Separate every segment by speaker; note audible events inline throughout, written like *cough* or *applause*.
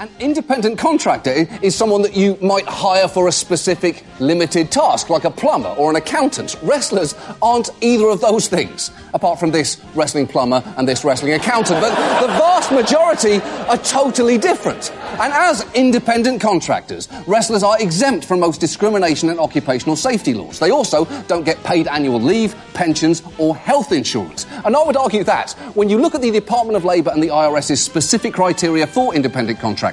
Speaker 1: An independent contractor is someone that you might hire for a specific limited task, like a plumber or an accountant. Wrestlers aren't either of those things, apart from this wrestling plumber and this wrestling accountant. But the vast majority are totally different. And as independent contractors, wrestlers are exempt from most discrimination and occupational safety laws. They also don't get paid annual leave, pensions, or health insurance. And I would argue that when you look at the Department of Labour and the IRS's specific criteria for independent contractors,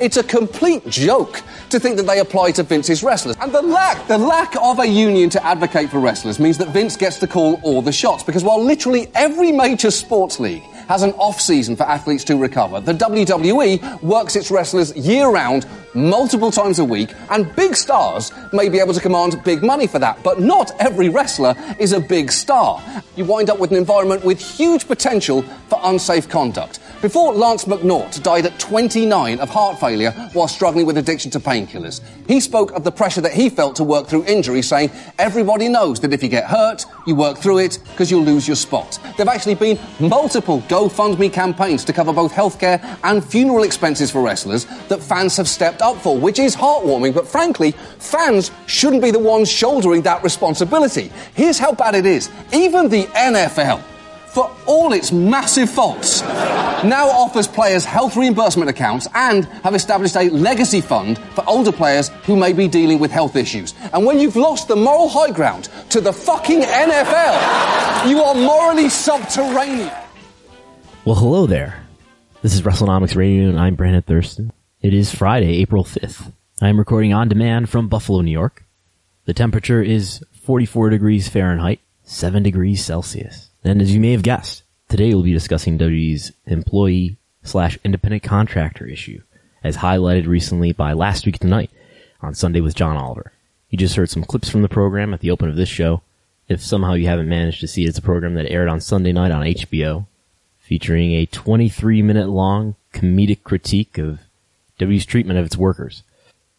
Speaker 1: it's a complete joke to think that they apply to Vince's wrestlers. And the lack, the lack of a union to advocate for wrestlers means that Vince gets to call all the shots. Because while literally every major sports league has an off season for athletes to recover. The WWE works its wrestlers year round, multiple times a week, and big stars may be able to command big money for that, but not every wrestler is a big star. You wind up with an environment with huge potential for unsafe conduct. Before Lance McNaught died at 29 of heart failure while struggling with addiction to painkillers, he spoke of the pressure that he felt to work through injury, saying, Everybody knows that if you get hurt, you work through it because you'll lose your spot. There have actually been multiple GoFundMe campaigns to cover both healthcare and funeral expenses for wrestlers that fans have stepped up for, which is heartwarming, but frankly, fans shouldn't be the ones shouldering that responsibility. Here's how bad it is. Even the NFL for all its massive faults, now offers players health reimbursement accounts and have established a legacy fund for older players who may be dealing with health issues. And when you've lost the moral high ground to the fucking NFL, you are morally subterranean.
Speaker 2: Well, hello there. This is WrestleNomics Radio, and I'm Brandon Thurston. It is Friday, April 5th. I am recording on demand from Buffalo, New York. The temperature is 44 degrees Fahrenheit, 7 degrees Celsius. And as you may have guessed, today we'll be discussing WWE's employee slash independent contractor issue, as highlighted recently by Last Week Tonight on Sunday with John Oliver. You just heard some clips from the program at the open of this show. If somehow you haven't managed to see it, it's a program that aired on Sunday night on HBO, featuring a 23 minute long comedic critique of WWE's treatment of its workers.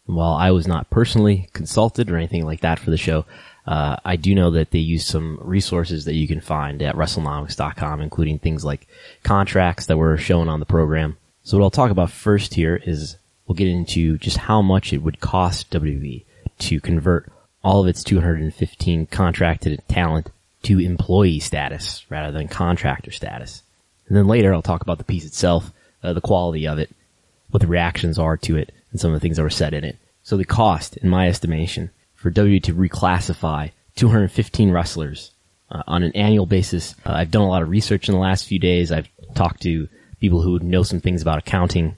Speaker 2: And while I was not personally consulted or anything like that for the show, uh, I do know that they use some resources that you can find at WrestleNomics.com, including things like contracts that were shown on the program. So what I'll talk about first here is we'll get into just how much it would cost WWE to convert all of its 215 contracted talent to employee status rather than contractor status. And then later I'll talk about the piece itself, uh, the quality of it, what the reactions are to it, and some of the things that were said in it. So the cost, in my estimation, for W to reclassify 215 wrestlers uh, on an annual basis. Uh, I've done a lot of research in the last few days. I've talked to people who know some things about accounting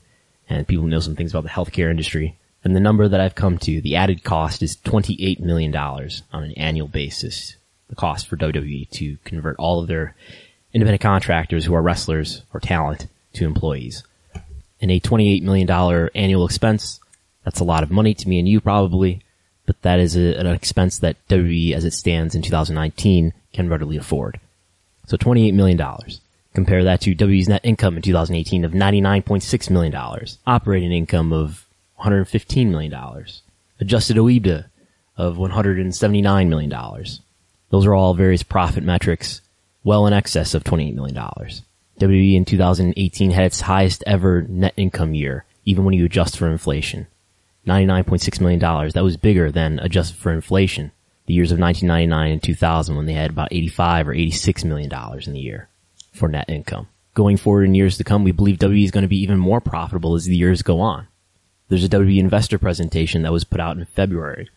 Speaker 2: and people who know some things about the healthcare industry. And the number that I've come to, the added cost is $28 million on an annual basis. The cost for WWE to convert all of their independent contractors who are wrestlers or talent to employees. And a $28 million annual expense, that's a lot of money to me and you probably but that is a, an expense that WWE, as it stands in 2019, can readily afford. So $28 million. Compare that to WWE's net income in 2018 of $99.6 million, operating income of $115 million, adjusted OIBDA of $179 million. Those are all various profit metrics well in excess of $28 million. WWE in 2018 had its highest ever net income year, even when you adjust for inflation. $99.6 million. That was bigger than adjusted for inflation. The years of 1999 and 2000 when they had about 85 or 86 million dollars in the year for net income. Going forward in years to come, we believe WWE is going to be even more profitable as the years go on. There's a WWE investor presentation that was put out in February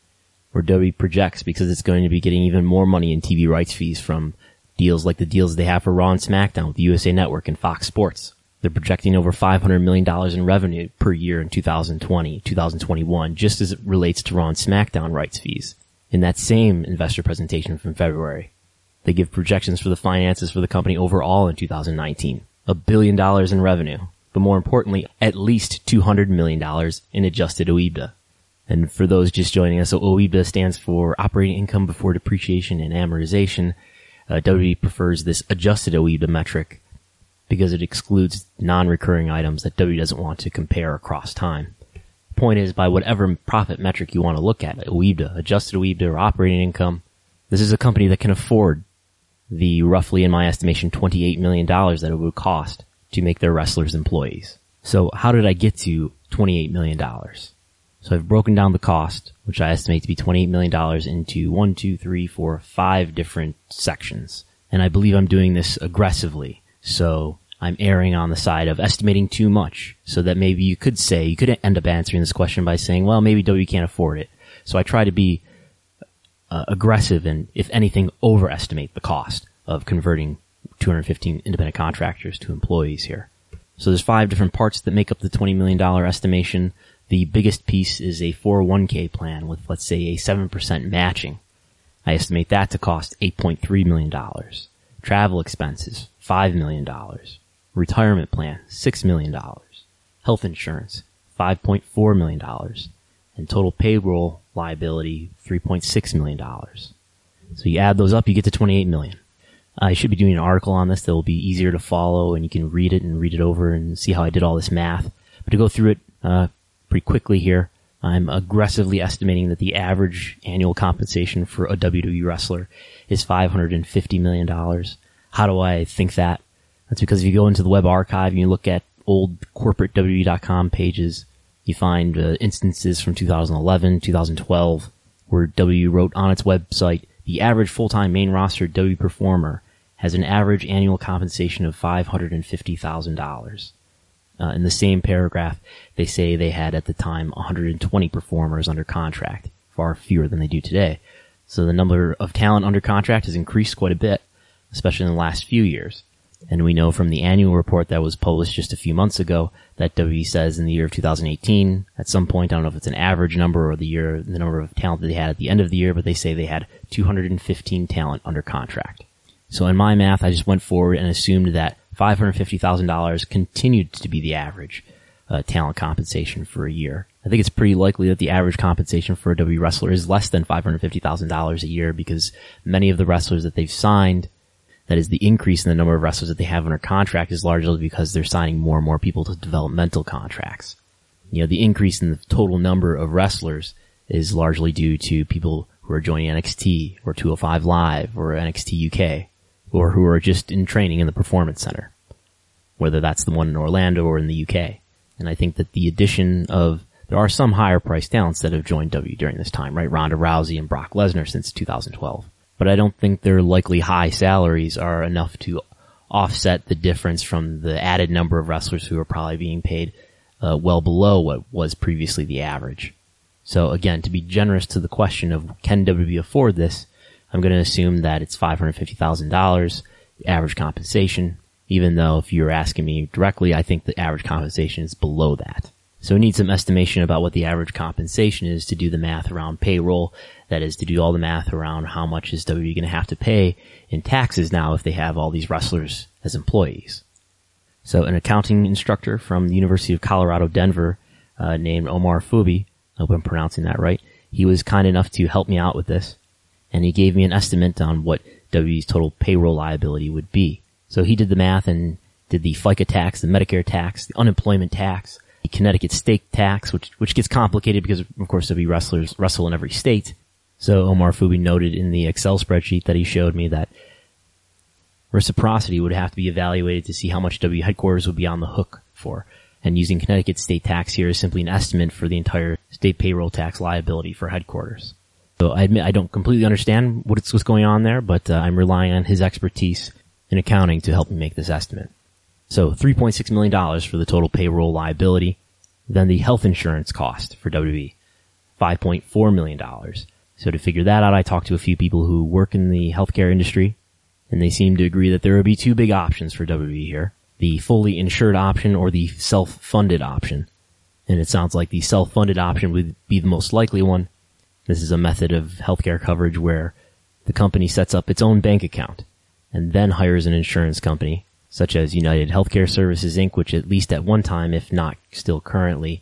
Speaker 2: where WWE projects because it's going to be getting even more money in TV rights fees from deals like the deals they have for Raw and SmackDown with the USA Network and Fox Sports. They're projecting over $500 million in revenue per year in 2020, 2021, just as it relates to Raw and SmackDown rights fees. In that same investor presentation from February, they give projections for the finances for the company overall in 2019. A billion dollars in revenue, but more importantly, at least $200 million in adjusted OIBDA. And for those just joining us, OIBDA stands for operating income before depreciation and amortization. Uh, WWE prefers this adjusted OIBDA metric because it excludes non-recurring items that W doesn't want to compare across time. Point is, by whatever profit metric you want to look at, OIBDA, adjusted OIBDA or operating income, this is a company that can afford the roughly, in my estimation, $28 million that it would cost to make their wrestlers employees. So how did I get to $28 million. So I've broken down the cost, which I estimate to be $28 million into one, two, three, four, five different sections. And I believe I'm doing this aggressively. So I'm erring on the side of estimating too much so that maybe you could say, you could end up answering this question by saying, well, maybe W can't afford it. So I try to be uh, aggressive and, if anything, overestimate the cost of converting 215 independent contractors to employees here. So there's five different parts that make up the $20 million estimation. The biggest piece is a 401k plan with, let's say, a 7% matching. I estimate that to cost $8.3 million. Travel expenses, $5 million. Retirement plan, $6 million. Health insurance, $5.4 million. And total payroll liability, $3.6 million. So you add those up, you get to 28 million. I should be doing an article on this that will be easier to follow and you can read it and read it over and see how I did all this math. But to go through it, uh, pretty quickly here, I'm aggressively estimating that the average annual compensation for a WWE wrestler is $550 million. How do I think that? That's because if you go into the web archive and you look at old corporate WWE.com pages, you find uh, instances from 2011, 2012, where W wrote on its website, the average full-time main roster W performer has an average annual compensation of $550,000. Uh, in the same paragraph, they say they had at the time 120 performers under contract, far fewer than they do today. So the number of talent under contract has increased quite a bit, especially in the last few years. And we know from the annual report that was published just a few months ago that WWE says in the year of 2018, at some point, I don't know if it's an average number or the year, the number of talent that they had at the end of the year, but they say they had 215 talent under contract. So in my math, I just went forward and assumed that $550,000 continued to be the average uh, talent compensation for a year. I think it's pretty likely that the average compensation for a W wrestler is less than $550,000 a year because many of the wrestlers that they've signed that is the increase in the number of wrestlers that they have under contract is largely because they're signing more and more people to developmental contracts. You know, the increase in the total number of wrestlers is largely due to people who are joining NXT or 205 Live or NXT UK or who are just in training in the performance center, whether that's the one in Orlando or in the UK. And I think that the addition of there are some higher priced talents that have joined W during this time, right? Ronda Rousey and Brock Lesnar since 2012 but I don't think their likely high salaries are enough to offset the difference from the added number of wrestlers who are probably being paid uh, well below what was previously the average. So again, to be generous to the question of can WWE afford this, I'm going to assume that it's $550,000 average compensation, even though if you're asking me directly, I think the average compensation is below that. So we need some estimation about what the average compensation is to do the math around payroll. That is to do all the math around how much is WWE going to have to pay in taxes now if they have all these wrestlers as employees. So an accounting instructor from the University of Colorado Denver uh, named Omar Fubi, I hope I'm pronouncing that right, he was kind enough to help me out with this. And he gave me an estimate on what WWE's total payroll liability would be. So he did the math and did the FICA tax, the Medicare tax, the unemployment tax, the Connecticut state tax, which which gets complicated because of course be wrestlers wrestle in every state. So Omar Fubi noted in the Excel spreadsheet that he showed me that reciprocity would have to be evaluated to see how much W headquarters would be on the hook for. And using Connecticut state tax here is simply an estimate for the entire state payroll tax liability for headquarters. So I admit I don't completely understand what's, what's going on there, but uh, I'm relying on his expertise in accounting to help me make this estimate. So $3.6 million for the total payroll liability. Then the health insurance cost for WWE, $5.4 million. So to figure that out, I talked to a few people who work in the healthcare industry, and they seem to agree that there would be two big options for WWE here. The fully insured option or the self-funded option. And it sounds like the self-funded option would be the most likely one. This is a method of healthcare coverage where the company sets up its own bank account and then hires an insurance company such as United Healthcare Services Inc., which at least at one time, if not still currently,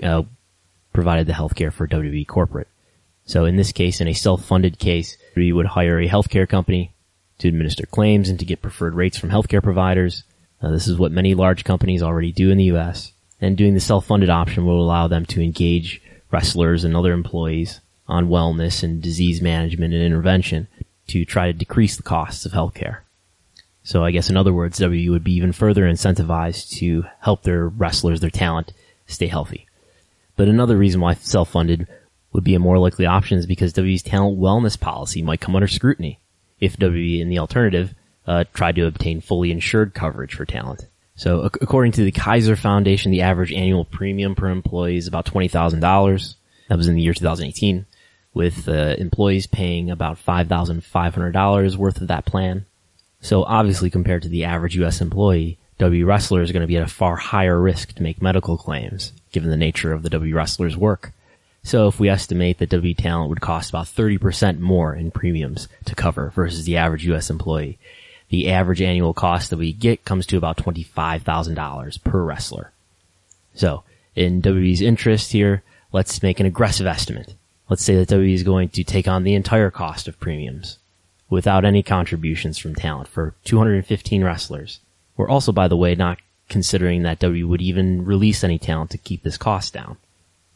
Speaker 2: uh, provided the healthcare for WWE corporate. So in this case, in a self-funded case, we would hire a healthcare company to administer claims and to get preferred rates from healthcare providers. This is what many large companies already do in the U.S. And doing the self-funded option will allow them to engage wrestlers and other employees on wellness and disease management and intervention to try to decrease the costs of healthcare. So I guess in other words, W would be even further incentivized to help their wrestlers, their talent, stay healthy. But another reason why self-funded would be a more likely option is because WWE's talent wellness policy might come under scrutiny if WWE in the alternative uh, tried to obtain fully insured coverage for talent. So ac- according to the Kaiser Foundation, the average annual premium per employee is about $20,000. That was in the year 2018 with uh, employees paying about $5,500 worth of that plan. So obviously compared to the average US employee, W wrestler is going to be at a far higher risk to make medical claims given the nature of the W wrestler's work. So if we estimate that W talent would cost about 30% more in premiums to cover versus the average US employee, the average annual cost that we get comes to about $25,000 per wrestler. So in WWE's interest here, let's make an aggressive estimate. Let's say that WWE is going to take on the entire cost of premiums without any contributions from talent for 215 wrestlers. We're also, by the way, not considering that WWE would even release any talent to keep this cost down.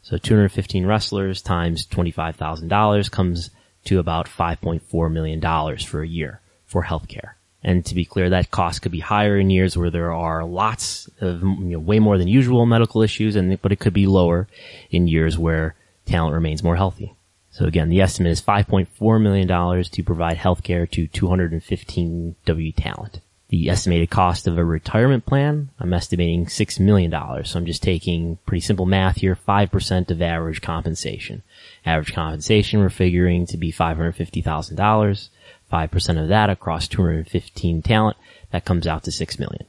Speaker 2: So 215 wrestlers times $25,000 comes to about $5.4 million for a year for healthcare. And to be clear, that cost could be higher in years where there are lots of, you know, way more than usual medical issues, and, but it could be lower in years where talent remains more healthy. So again, the estimate is $5.4 million to provide healthcare to 215 W talent. The estimated cost of a retirement plan, I'm estimating $6 million. So I'm just taking pretty simple math here, 5% of average compensation. Average compensation we're figuring to be $550,000. 5% of that across 215 talent, that comes out to 6 million.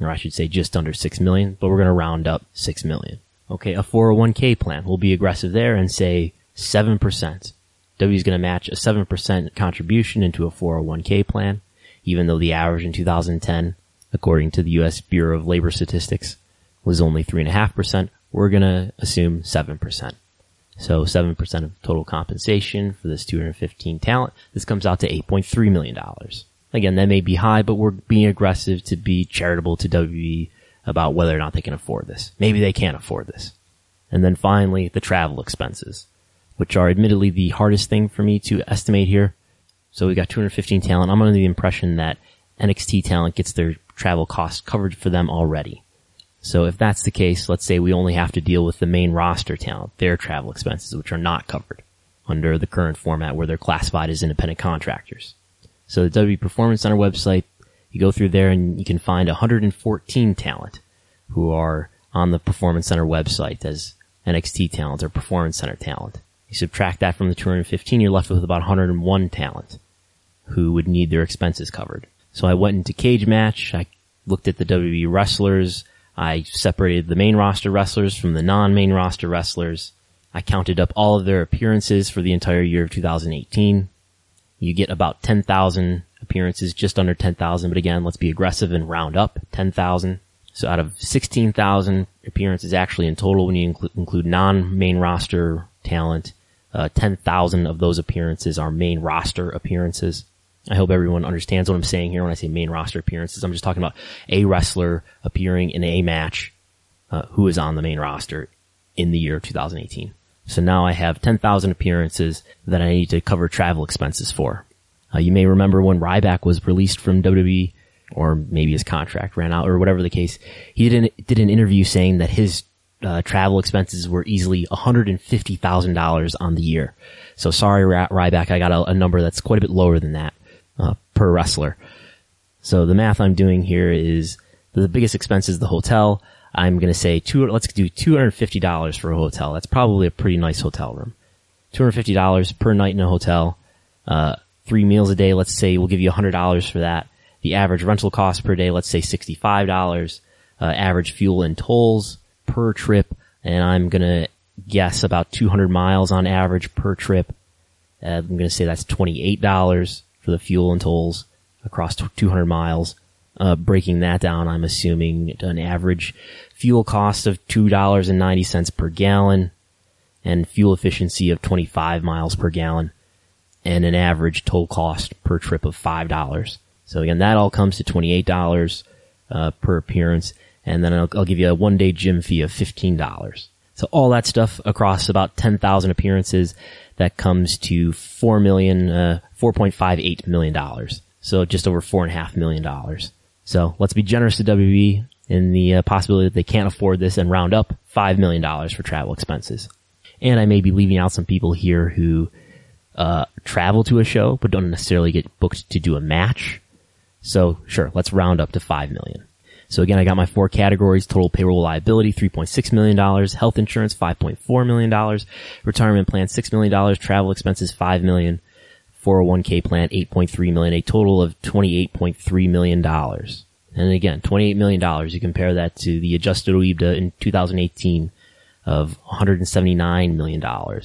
Speaker 2: Or I should say just under 6 million, but we're going to round up 6 million. Okay, a 401k plan. We'll be aggressive there and say 7%. W is going to match a 7% contribution into a 401k plan, even though the average in 2010, according to the U.S. Bureau of Labor Statistics, was only 3.5%. We're going to assume 7%. So 7% of total compensation for this 215 talent. This comes out to $8.3 million. Again, that may be high, but we're being aggressive to be charitable to WWE about whether or not they can afford this. Maybe they can't afford this. And then finally, the travel expenses, which are admittedly the hardest thing for me to estimate here. So we got 215 talent. I'm under the impression that NXT talent gets their travel costs covered for them already. So if that's the case, let's say we only have to deal with the main roster talent, their travel expenses, which are not covered under the current format where they're classified as independent contractors. So the W Performance Center website you go through there and you can find 114 talent who are on the Performance Center website as NXT talent or Performance Center talent. You subtract that from the 215, you're left with about 101 talent who would need their expenses covered. So I went into Cagematch. I looked at the WWE wrestlers. I separated the main roster wrestlers from the non-main roster wrestlers. I counted up all of their appearances for the entire year of 2018. You get about 10,000 appearances, just under 10,000, but again, let's be aggressive and round up 10,000. So out of 16,000 appearances actually in total when you include, include non-main roster talent, uh, 10,000 of those appearances are main roster appearances. I hope everyone understands what I'm saying here when I say main roster appearances. I'm just talking about a wrestler appearing in a match uh, who is on the main roster in the year 2018. So now I have 10,000 appearances that I need to cover travel expenses for. Uh, you may remember when Ryback was released from WWE, or maybe his contract ran out, or whatever the case. He did an, did an interview saying that his uh, travel expenses were easily $150,000 on the year. So sorry, Ryback, I got a, a, number that's quite a bit lower than that uh, per wrestler. So the math I'm doing here is the biggest expense is the hotel. I'm going to say two, let's do $250 for a hotel. That's probably a pretty nice hotel room. $250 per night in a hotel. Uh, three meals a day, let's say we'll give you $100 for that. The average rental cost per day, let's say $65. Uh, average fuel and tolls per trip, and I'm gonna guess about 200 miles on average per trip. Uh, I'm gonna say that's $28 for the fuel and tolls across 200 miles. Uh, breaking that down, I'm assuming an average fuel cost of $2.90 per gallon and fuel efficiency of 25 miles per gallon and an average toll cost per trip of $5. So again, that all comes to $28 uh, per appearance, and then I'll, I'll, give you a one day gym fee of $15. So all that stuff across about 10,000 appearances, that comes to four million, uh, $4.58 million. So just over four and a half million dollars. So let's be generous to WWE in the uh, possibility that they can't afford this and round up $5 million for travel expenses. And I may be leaving out some people here who uh, travel to a show but don't necessarily get booked to do a match. So sure, let's round up to 5 million. So again, I got my four categories, total payroll liability, $3.6 million, health insurance, $5.4 million, retirement plan, $6 million, travel expenses, $5 million, 401k plan, 8.3 million, a total of $28.3 million. And again, $28 million, you compare that to the adjusted OIBDA in 2018 of $179 million.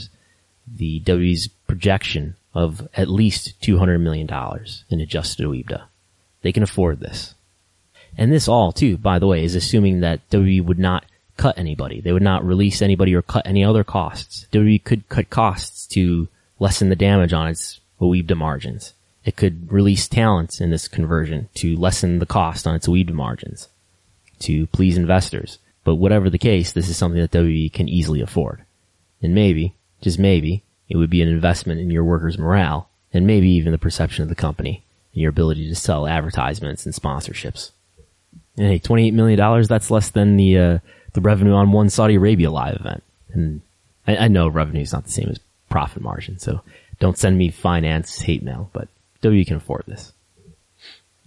Speaker 2: The W's projection of at least $200 million in adjusted OIBDA. They can afford this. And this all too, by the way, is assuming that WWE would not cut anybody. They would not release anybody or cut any other costs. WWE could cut costs to lessen the damage on its OIBDA margins. It could release talents in this conversion to lessen the cost on its OIBDA margins to please investors. But whatever the case, this is something that WWE can easily afford. And maybe, just maybe, it would be an investment in your workers' morale and maybe even the perception of the company and your ability to sell advertisements and sponsorships. And hey, $28 million, that's less than the, uh, the revenue on one Saudi Arabia live event. And I, I know revenue is not the same as profit margin, so don't send me finance hate mail, but W can afford this.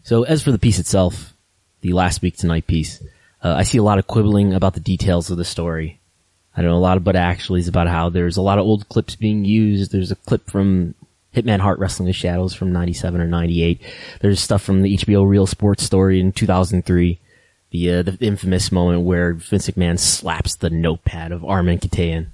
Speaker 2: So as for the piece itself, the last week tonight piece, uh, I see a lot of quibbling about the details of the story. I don't know a lot of but actuallys about how there's a lot of old clips being used. There's a clip from Hitman Hart Wrestling the Shadows from 97 or 98. There's stuff from the HBO Real Sports story in 2003. The, uh, the infamous moment where Vince McMahon slaps the notepad of Armen Keteyian.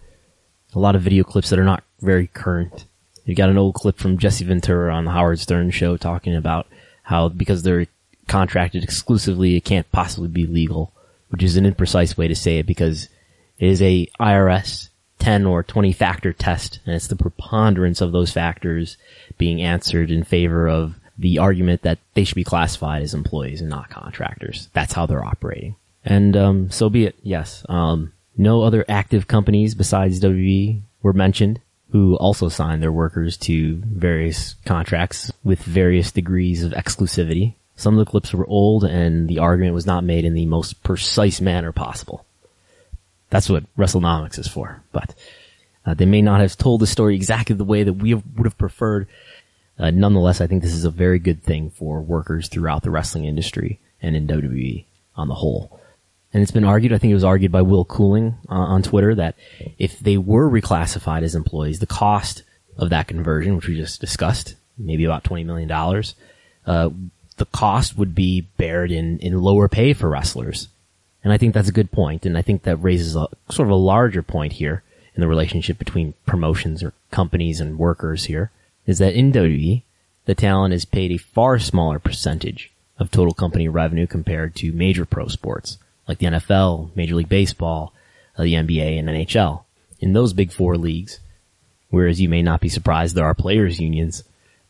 Speaker 2: A lot of video clips that are not very current. You got an old clip from Jesse Ventura on the Howard Stern show talking about how because they're contracted exclusively, it can't possibly be legal, which is an imprecise way to say it because it is a IRS 10 or 20 factor test and it's the preponderance of those factors being answered in favor of the argument that they should be classified as employees and not contractors. That's how they're operating. And um, so be it. Yes. Um, no other active companies besides WWE were mentioned who also signed their workers to various contracts with various degrees of exclusivity. Some of the clips were old and the argument was not made in the most precise manner possible. That's what WrestleNomics is for, but uh, they may not have told the story exactly the way that we have, would have preferred. Uh, nonetheless, I think this is a very good thing for workers throughout the wrestling industry and in WWE on the whole. And it's been argued, I think it was argued by Will Cooling uh, on Twitter that if they were reclassified as employees, the cost of that conversion, which we just discussed, maybe about $20 million, uh, the cost would be bared in, in lower pay for wrestlers. And I think that's a good point, and I think that raises a sort of a larger point here in the relationship between promotions or companies and workers here, is that in WWE, the talent is paid a far smaller percentage of total company revenue compared to major pro sports like the NFL, Major League Baseball, uh, the NBA, and NHL. In those big four leagues, whereas you may not be surprised there are players unions,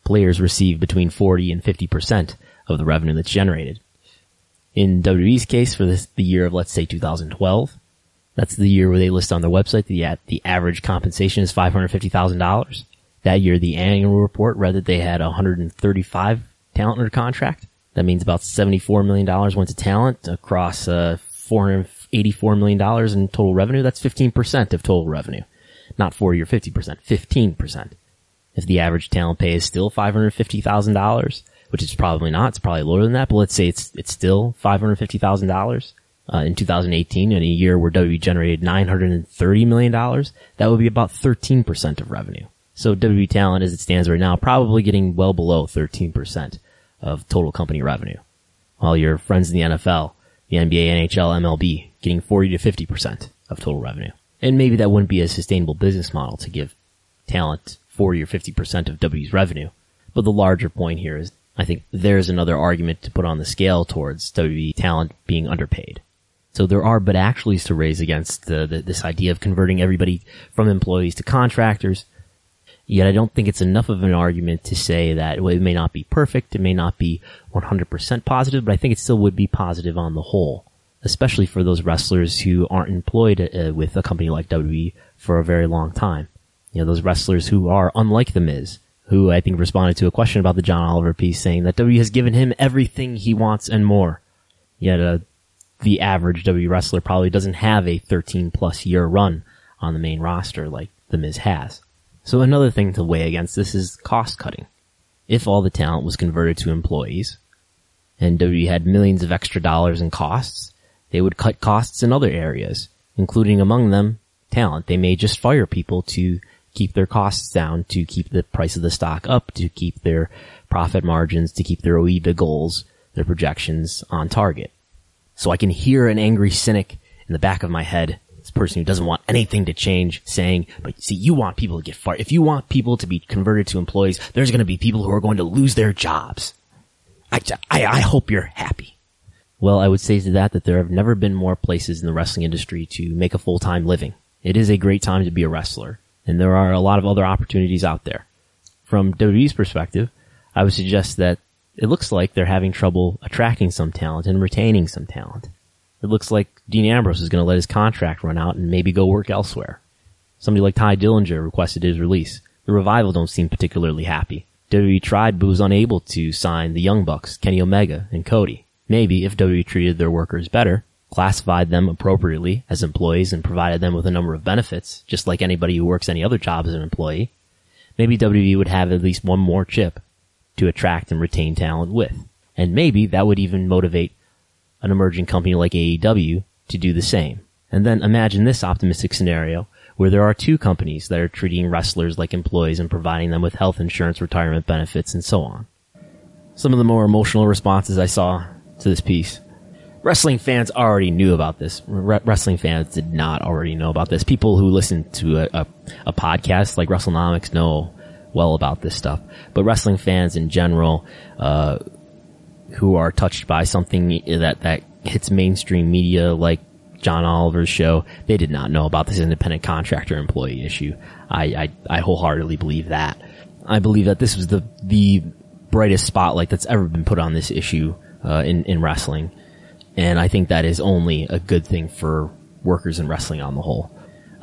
Speaker 2: players receive between 40 and 50% of the revenue that's generated. In WWE's case for this, the year of let's say 2012, that's the year where they list on their website the, the average compensation is $550,000. That year the annual report read that they had 135 talent under contract. That means about $74 million went to talent across uh, $484 million in total revenue. That's 15% of total revenue. Not 40 or 50%, 15%. If the average talent pay is still $550,000, which it's probably not, it's probably lower than that, but let's say it's, it's still $550,000. Uh, in 2018, in a year where WWE generated $930 million, that would be about 13% of revenue. So WWE talent as it stands right now, probably getting well below 13% of total company revenue. While your friends in the NFL, the NBA, NHL, MLB getting 40 to 50% of total revenue. And maybe that wouldn't be a sustainable business model to give talent 40 or 50% of W's revenue. But the larger point here is I think there's another argument to put on the scale towards WWE talent being underpaid. So there are but actuallys to raise against the, the, this idea of converting everybody from employees to contractors Yet I don't think it's enough of an argument to say that well, it may not be perfect, it may not be 100% positive, but I think it still would be positive on the whole, especially for those wrestlers who aren't employed uh, with a company like WWE for a very long time. You know, those wrestlers who are unlike The Miz, who I think responded to a question about the John Oliver piece saying that WWE has given him everything he wants and more. Yet, uh, the average W wrestler probably doesn't have a 13 plus year run on the main roster like The Miz has. So another thing to weigh against this is cost cutting. If all the talent was converted to employees, and WWE had millions of extra dollars in costs, they would cut costs in other areas, including among them talent. They may just fire people to keep their costs down, to keep the price of the stock up, to keep their profit margins, to keep their OIBDA goals, their projections on target. So I can hear an angry cynic in the back of my head, this person who doesn't want anything to change saying, but see, you want people to get fired. If you want people to be converted to employees, there's going to be people who are going to lose their jobs. I, I, I hope you're happy. Well, I would say to that that there have never been more places in the wrestling industry to make a full-time living. It is a great time to be a wrestler, and there are a lot of other opportunities out there. From WWE's perspective, I would suggest that it looks like they're having trouble attracting some talent and retaining some talent. It looks like Dean Ambrose is going to let his contract run out and maybe go work elsewhere. Somebody like Tye Dillinger requested his release. The Revival don't seem particularly happy. WWE tried but was unable to sign the Young Bucks, Kenny Omega, and Cody. Maybe if WWE treated their workers better, classified them appropriately as employees and provided them with a number of benefits, just like anybody who works any other job as an employee, maybe WWE would have at least one more chip to attract and retain talent with. And maybe that would even motivate an emerging company like AEW to do the same. And then imagine this optimistic scenario where there are two companies that are treating wrestlers like employees and providing them with health insurance, retirement benefits, and so on. Some of the more emotional responses I saw to this piece. Wrestling fans already knew about this. wrestling fans did not already know about this. People who listen to a, a, a podcast like WrestleNomics know well about this stuff. But wrestling fans in general, uh, who are touched by something that, that hits mainstream media like John Oliver's show, they did not know about this independent contractor employee issue. I, I, I wholeheartedly believe that. I believe that this was the, the brightest spotlight that's ever been put on this issue, uh, in, in wrestling. And I think that is only a good thing for workers in wrestling on the whole.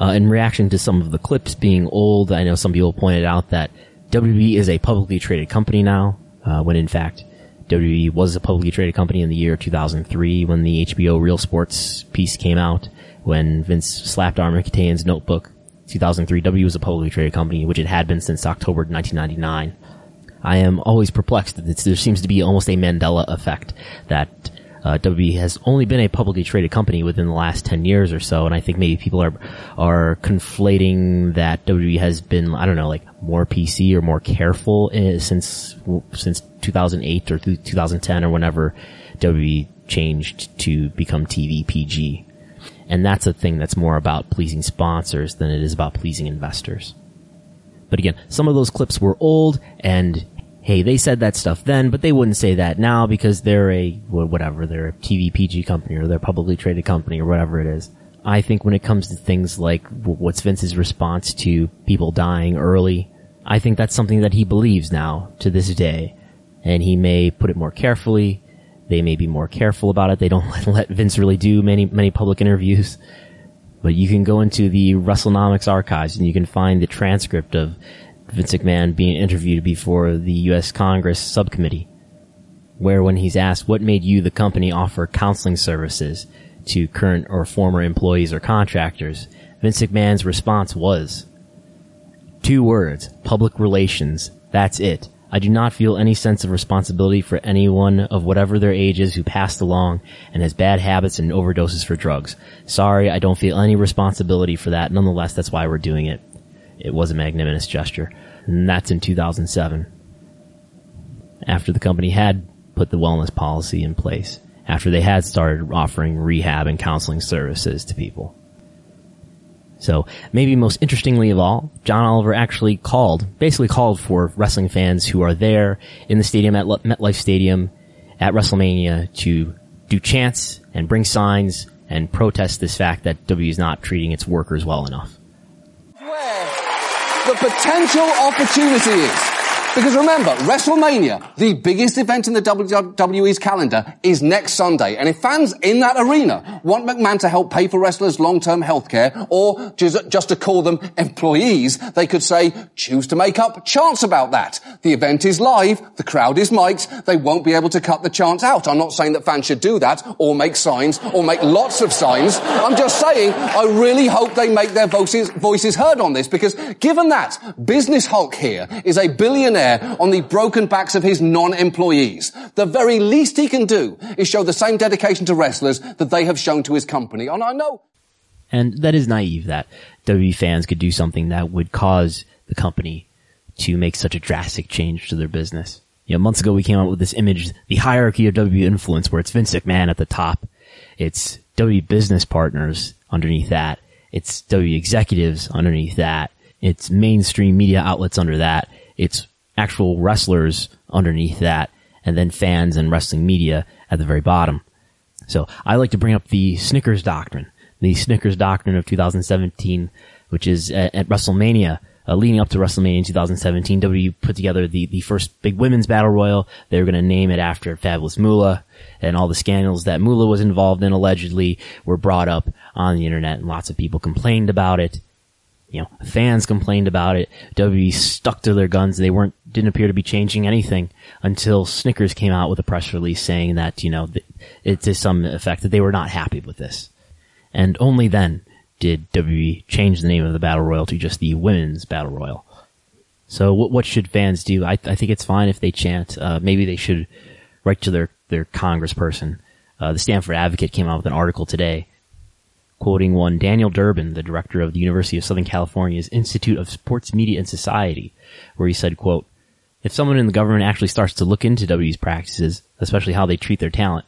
Speaker 2: Uh, in reaction to some of the clips being old, I know some people pointed out that WWE is a publicly traded company now, uh, when in fact WWE was a publicly traded company in the year 2003 when the HBO Real Sports piece came out, when Vince slapped Armen Keteyian's notebook. 2003, W was a publicly traded company, which it had been since October 1999. I am always perplexed that there seems to be almost a Mandela effect that uh, WWE has only been a publicly traded company within the last 10 years or so, and I think maybe people are, are conflating that WWE has been, I don't know, like more PC or more careful uh, since, since 2008 or 2010 or whenever WWE changed to become TV PG. And that's a thing that's more about pleasing sponsors than it is about pleasing investors. But again, some of those clips were old and hey, they said that stuff then, but they wouldn't say that now because they're a, whatever, they're a TV PG company or they're a publicly traded company or whatever it is. I think when it comes to things like what's Vince's response to people dying early, I think that's something that he believes now to this day. And he may put it more carefully. They may be more careful about it. They don't *laughs* let Vince really do many, many public interviews. But you can go into the WrestleNomics archives and you can find the transcript of Vince McMahon being interviewed before the U.S. Congress subcommittee, where when he's asked what made you, the company, offer counseling services to current or former employees or contractors, Vince McMahon's response was, two words, public relations. That's it. I do not feel any sense of responsibility for anyone of whatever their age is who passed along and has bad habits and overdoses for drugs. Sorry, I don't feel any responsibility for that. Nonetheless, that's why we're doing it. It was a magnanimous gesture. And that's in 2007. After the company had put the wellness policy in place. After they had started offering rehab and counseling services to people. So maybe most interestingly of all, John Oliver actually called, basically called for wrestling fans who are there in the stadium at MetLife Stadium at WrestleMania to do chants and bring signs and protest this fact that W is not treating its workers well enough
Speaker 1: the potential opportunity is Because remember, WrestleMania, the biggest event in the WWE's calendar, is next Sunday. And if fans in that arena want McMahon to help pay for wrestlers' long-term health care, or just, to call them employees, they could say, choose to make up chants about that. The event is live, the crowd is mic'd, they won't be able to cut the chants out. I'm not saying that fans should do that, or make signs, or make lots of signs. I'm just saying, I really hope they make their voices, voices heard on this, because given that Business Hulk here is a billionaire on the broken backs of his non-employees. The very least he can do is show the same dedication to wrestlers that they have shown to his company. And I know.
Speaker 2: And that is naive that WWE fans could do something that would cause the company to make such a drastic change to their business. You know, months ago we came out with this image, the hierarchy of WWE influence, where it's Vince McMahon at the top. It's WWE business partners underneath that. It's WWE executives underneath that. It's mainstream media outlets under that. It's actual wrestlers underneath that, and then fans and wrestling media at the very bottom. So I like to bring up the Snickers Doctrine, the Snickers Doctrine of 2017, which is at, at WrestleMania. Uh, leading up to WrestleMania in 2017, WWE put together the, the first big women's battle royal. They were going to name it after Fabulous Moolah, and all the scandals that Moolah was involved in allegedly were brought up on the internet, and lots of people complained about it you know, fans complained about it. WWE stuck to their guns. They weren't, didn't appear to be changing anything until Snickers came out with a press release saying that, you know, it to some effect that they were not happy with this. And only then did WWE change the name of the Battle Royal to just the Women's Battle Royal. So what, what should fans do? I, I think it's fine if they chant. Uh, maybe they should write to their, their congressperson. Uh, the Stamford Advocate came out with an article today quoting one Daniel Durbin, the director of the University of Southern California's Institute of Sports Media and Society, where he said, quote, if someone in the government actually starts to look into W's practices, especially how they treat their talent,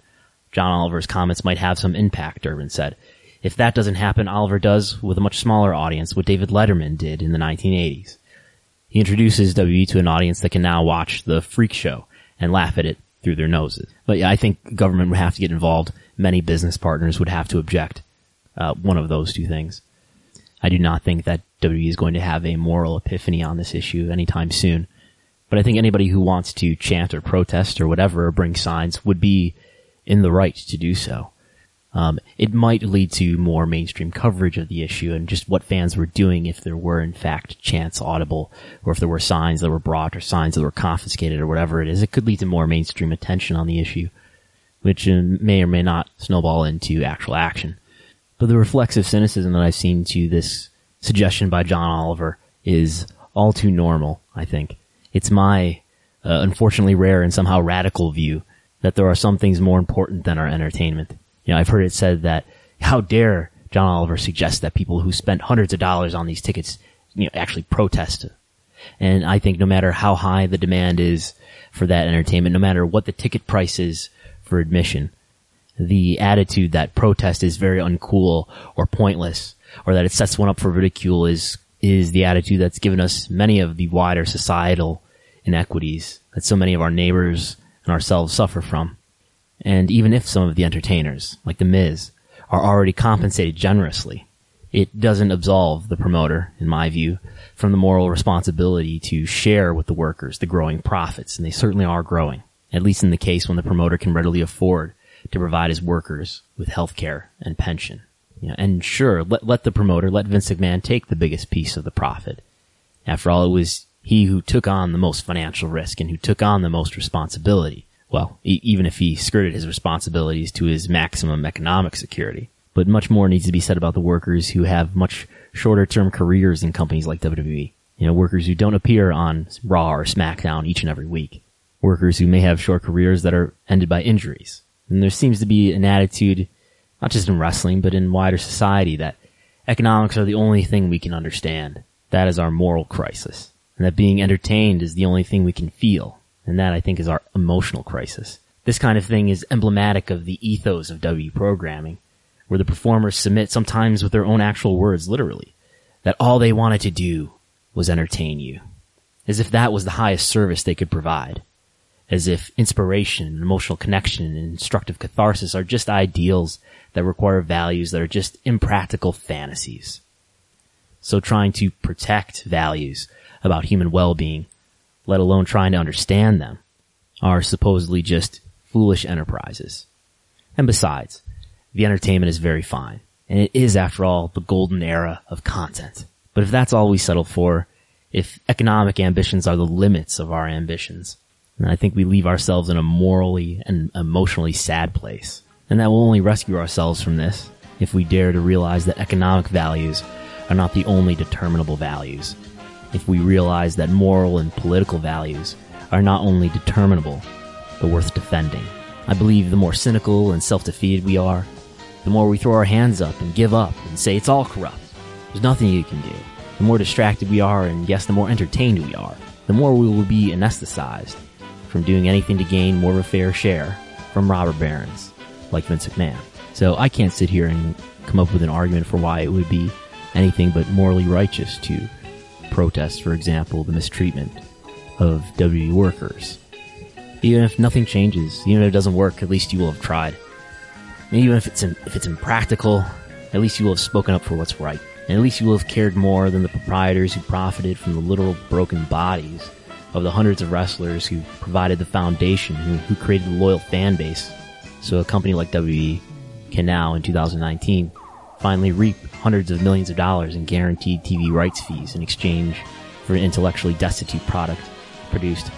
Speaker 2: John Oliver's comments might have some impact, Durbin said. If that doesn't happen, Oliver does with a much smaller audience what David Letterman did in the 1980s. He introduces W to an audience that can now watch the freak show and laugh at it through their noses. But yeah, I think government would have to get involved. Many business partners would have to object uh, one of those two things. I do not think that WWE is going to have a moral epiphany on this issue anytime soon. But I think anybody who wants to chant or protest or whatever or bring signs would be in the right to do so. Um, it might lead to more mainstream coverage of the issue and just what fans were doing if there were in fact chants audible or if there were signs that were brought or signs that were confiscated or whatever it is. It could lead to more mainstream attention on the issue, which uh, may or may not snowball into actual action. But the reflexive cynicism that I've seen to this suggestion by John Oliver is all too normal, I think. It's my, uh, unfortunately rare and somehow radical view that there are some things more important than our entertainment. You know, I've heard it said that, how dare John Oliver suggest that people who spent hundreds of dollars on these tickets, you know, actually protest. And I think no matter how high the demand is for that entertainment, no matter what the ticket price is for admission, the attitude that protest is very uncool or pointless or that it sets one up for ridicule is is the attitude that's given us many of the wider societal inequities that so many of our neighbors and ourselves suffer from. And even if some of the entertainers, like The Miz, are already compensated generously, it doesn't absolve the promoter, in my view, from the moral responsibility to share with the workers the growing profits, and they certainly are growing, at least in the case when the promoter can readily afford to provide his workers with health care and pension. You know, and sure, let, let the promoter, let Vince McMahon take the biggest piece of the profit. After all, it was he who took on the most financial risk and who took on the most responsibility. Well, e- even if he skirted his responsibilities to his maximum economic security. But much more needs to be said about the workers who have much shorter term careers in companies like WWE. You know, workers who don't appear on Raw or SmackDown each and every week. Workers who may have short careers that are ended by injuries. And there seems to be an attitude, not just in wrestling, but in wider society that economics are the only thing we can understand. That is our moral crisis. And that being entertained is the only thing we can feel. And that I think is our emotional crisis. This kind of thing is emblematic of the ethos of W programming, where the performers submit sometimes with their own actual words, literally, that all they wanted to do was entertain you. As if that was the highest service they could provide as if inspiration, emotional connection, and instructive catharsis are just ideals that require values that are just impractical fantasies. So trying to protect values about human well-being let alone trying to understand them, are supposedly just foolish enterprises. And besides, the entertainment is very fine. And it is, after all, the golden era of content. But if that's all we settle for, if economic ambitions are the limits of our ambitions, then I think we leave ourselves in a morally and emotionally sad place. And that will only rescue ourselves from this if we dare to realize that economic values are not the only determinable values. If we realize that moral and political values are not only determinable, but worth defending. I believe the more cynical and self-defeated we are, the more we throw our hands up and give up and say it's all corrupt. There's nothing you can do. The more distracted we are, and yes, the more entertained we are, the more we will be anesthetized from doing anything to gain more of a fair share from robber barons like Vince McMahon. So I can't sit here and come up with an argument for why it would be anything but morally righteous to protest, for example, the mistreatment of WWE workers. Even if nothing changes, even if it doesn't work, at least you will have tried. And even if it's in, if it's impractical, at least you will have spoken up for what's right. And at least you will have cared more than the proprietors who profited from the literal broken bodies of the hundreds of wrestlers who provided the foundation, who, who created the loyal fan base. So a company like WWE can now, in 2019, finally reap hundreds of millions of dollars in guaranteed TV rights fees in exchange for an intellectually destitute product produced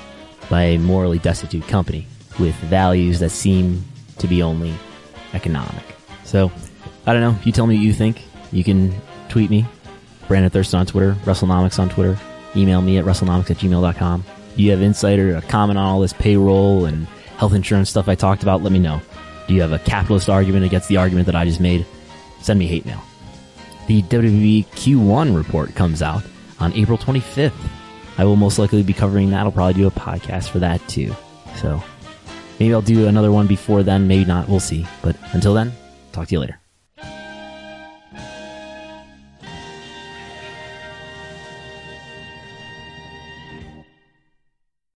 Speaker 2: by a morally destitute company with values that seem to be only economic. So, I don't know. You tell me what you think. You can tweet me, Brandon Thurston on Twitter, WrestleNomics on Twitter. Email me at WrestleNomics at gmail.com. Do you have insight or a comment on all this payroll and health insurance stuff I talked about? Let me know. Do you have a capitalist argument against the argument that I just made? Send me hate mail. The WWE Q1 report comes out on April 25th. I will most likely be covering that. I'll probably do a podcast for that too. So maybe I'll do another one before then, maybe not. We'll see. But until then, talk to you later.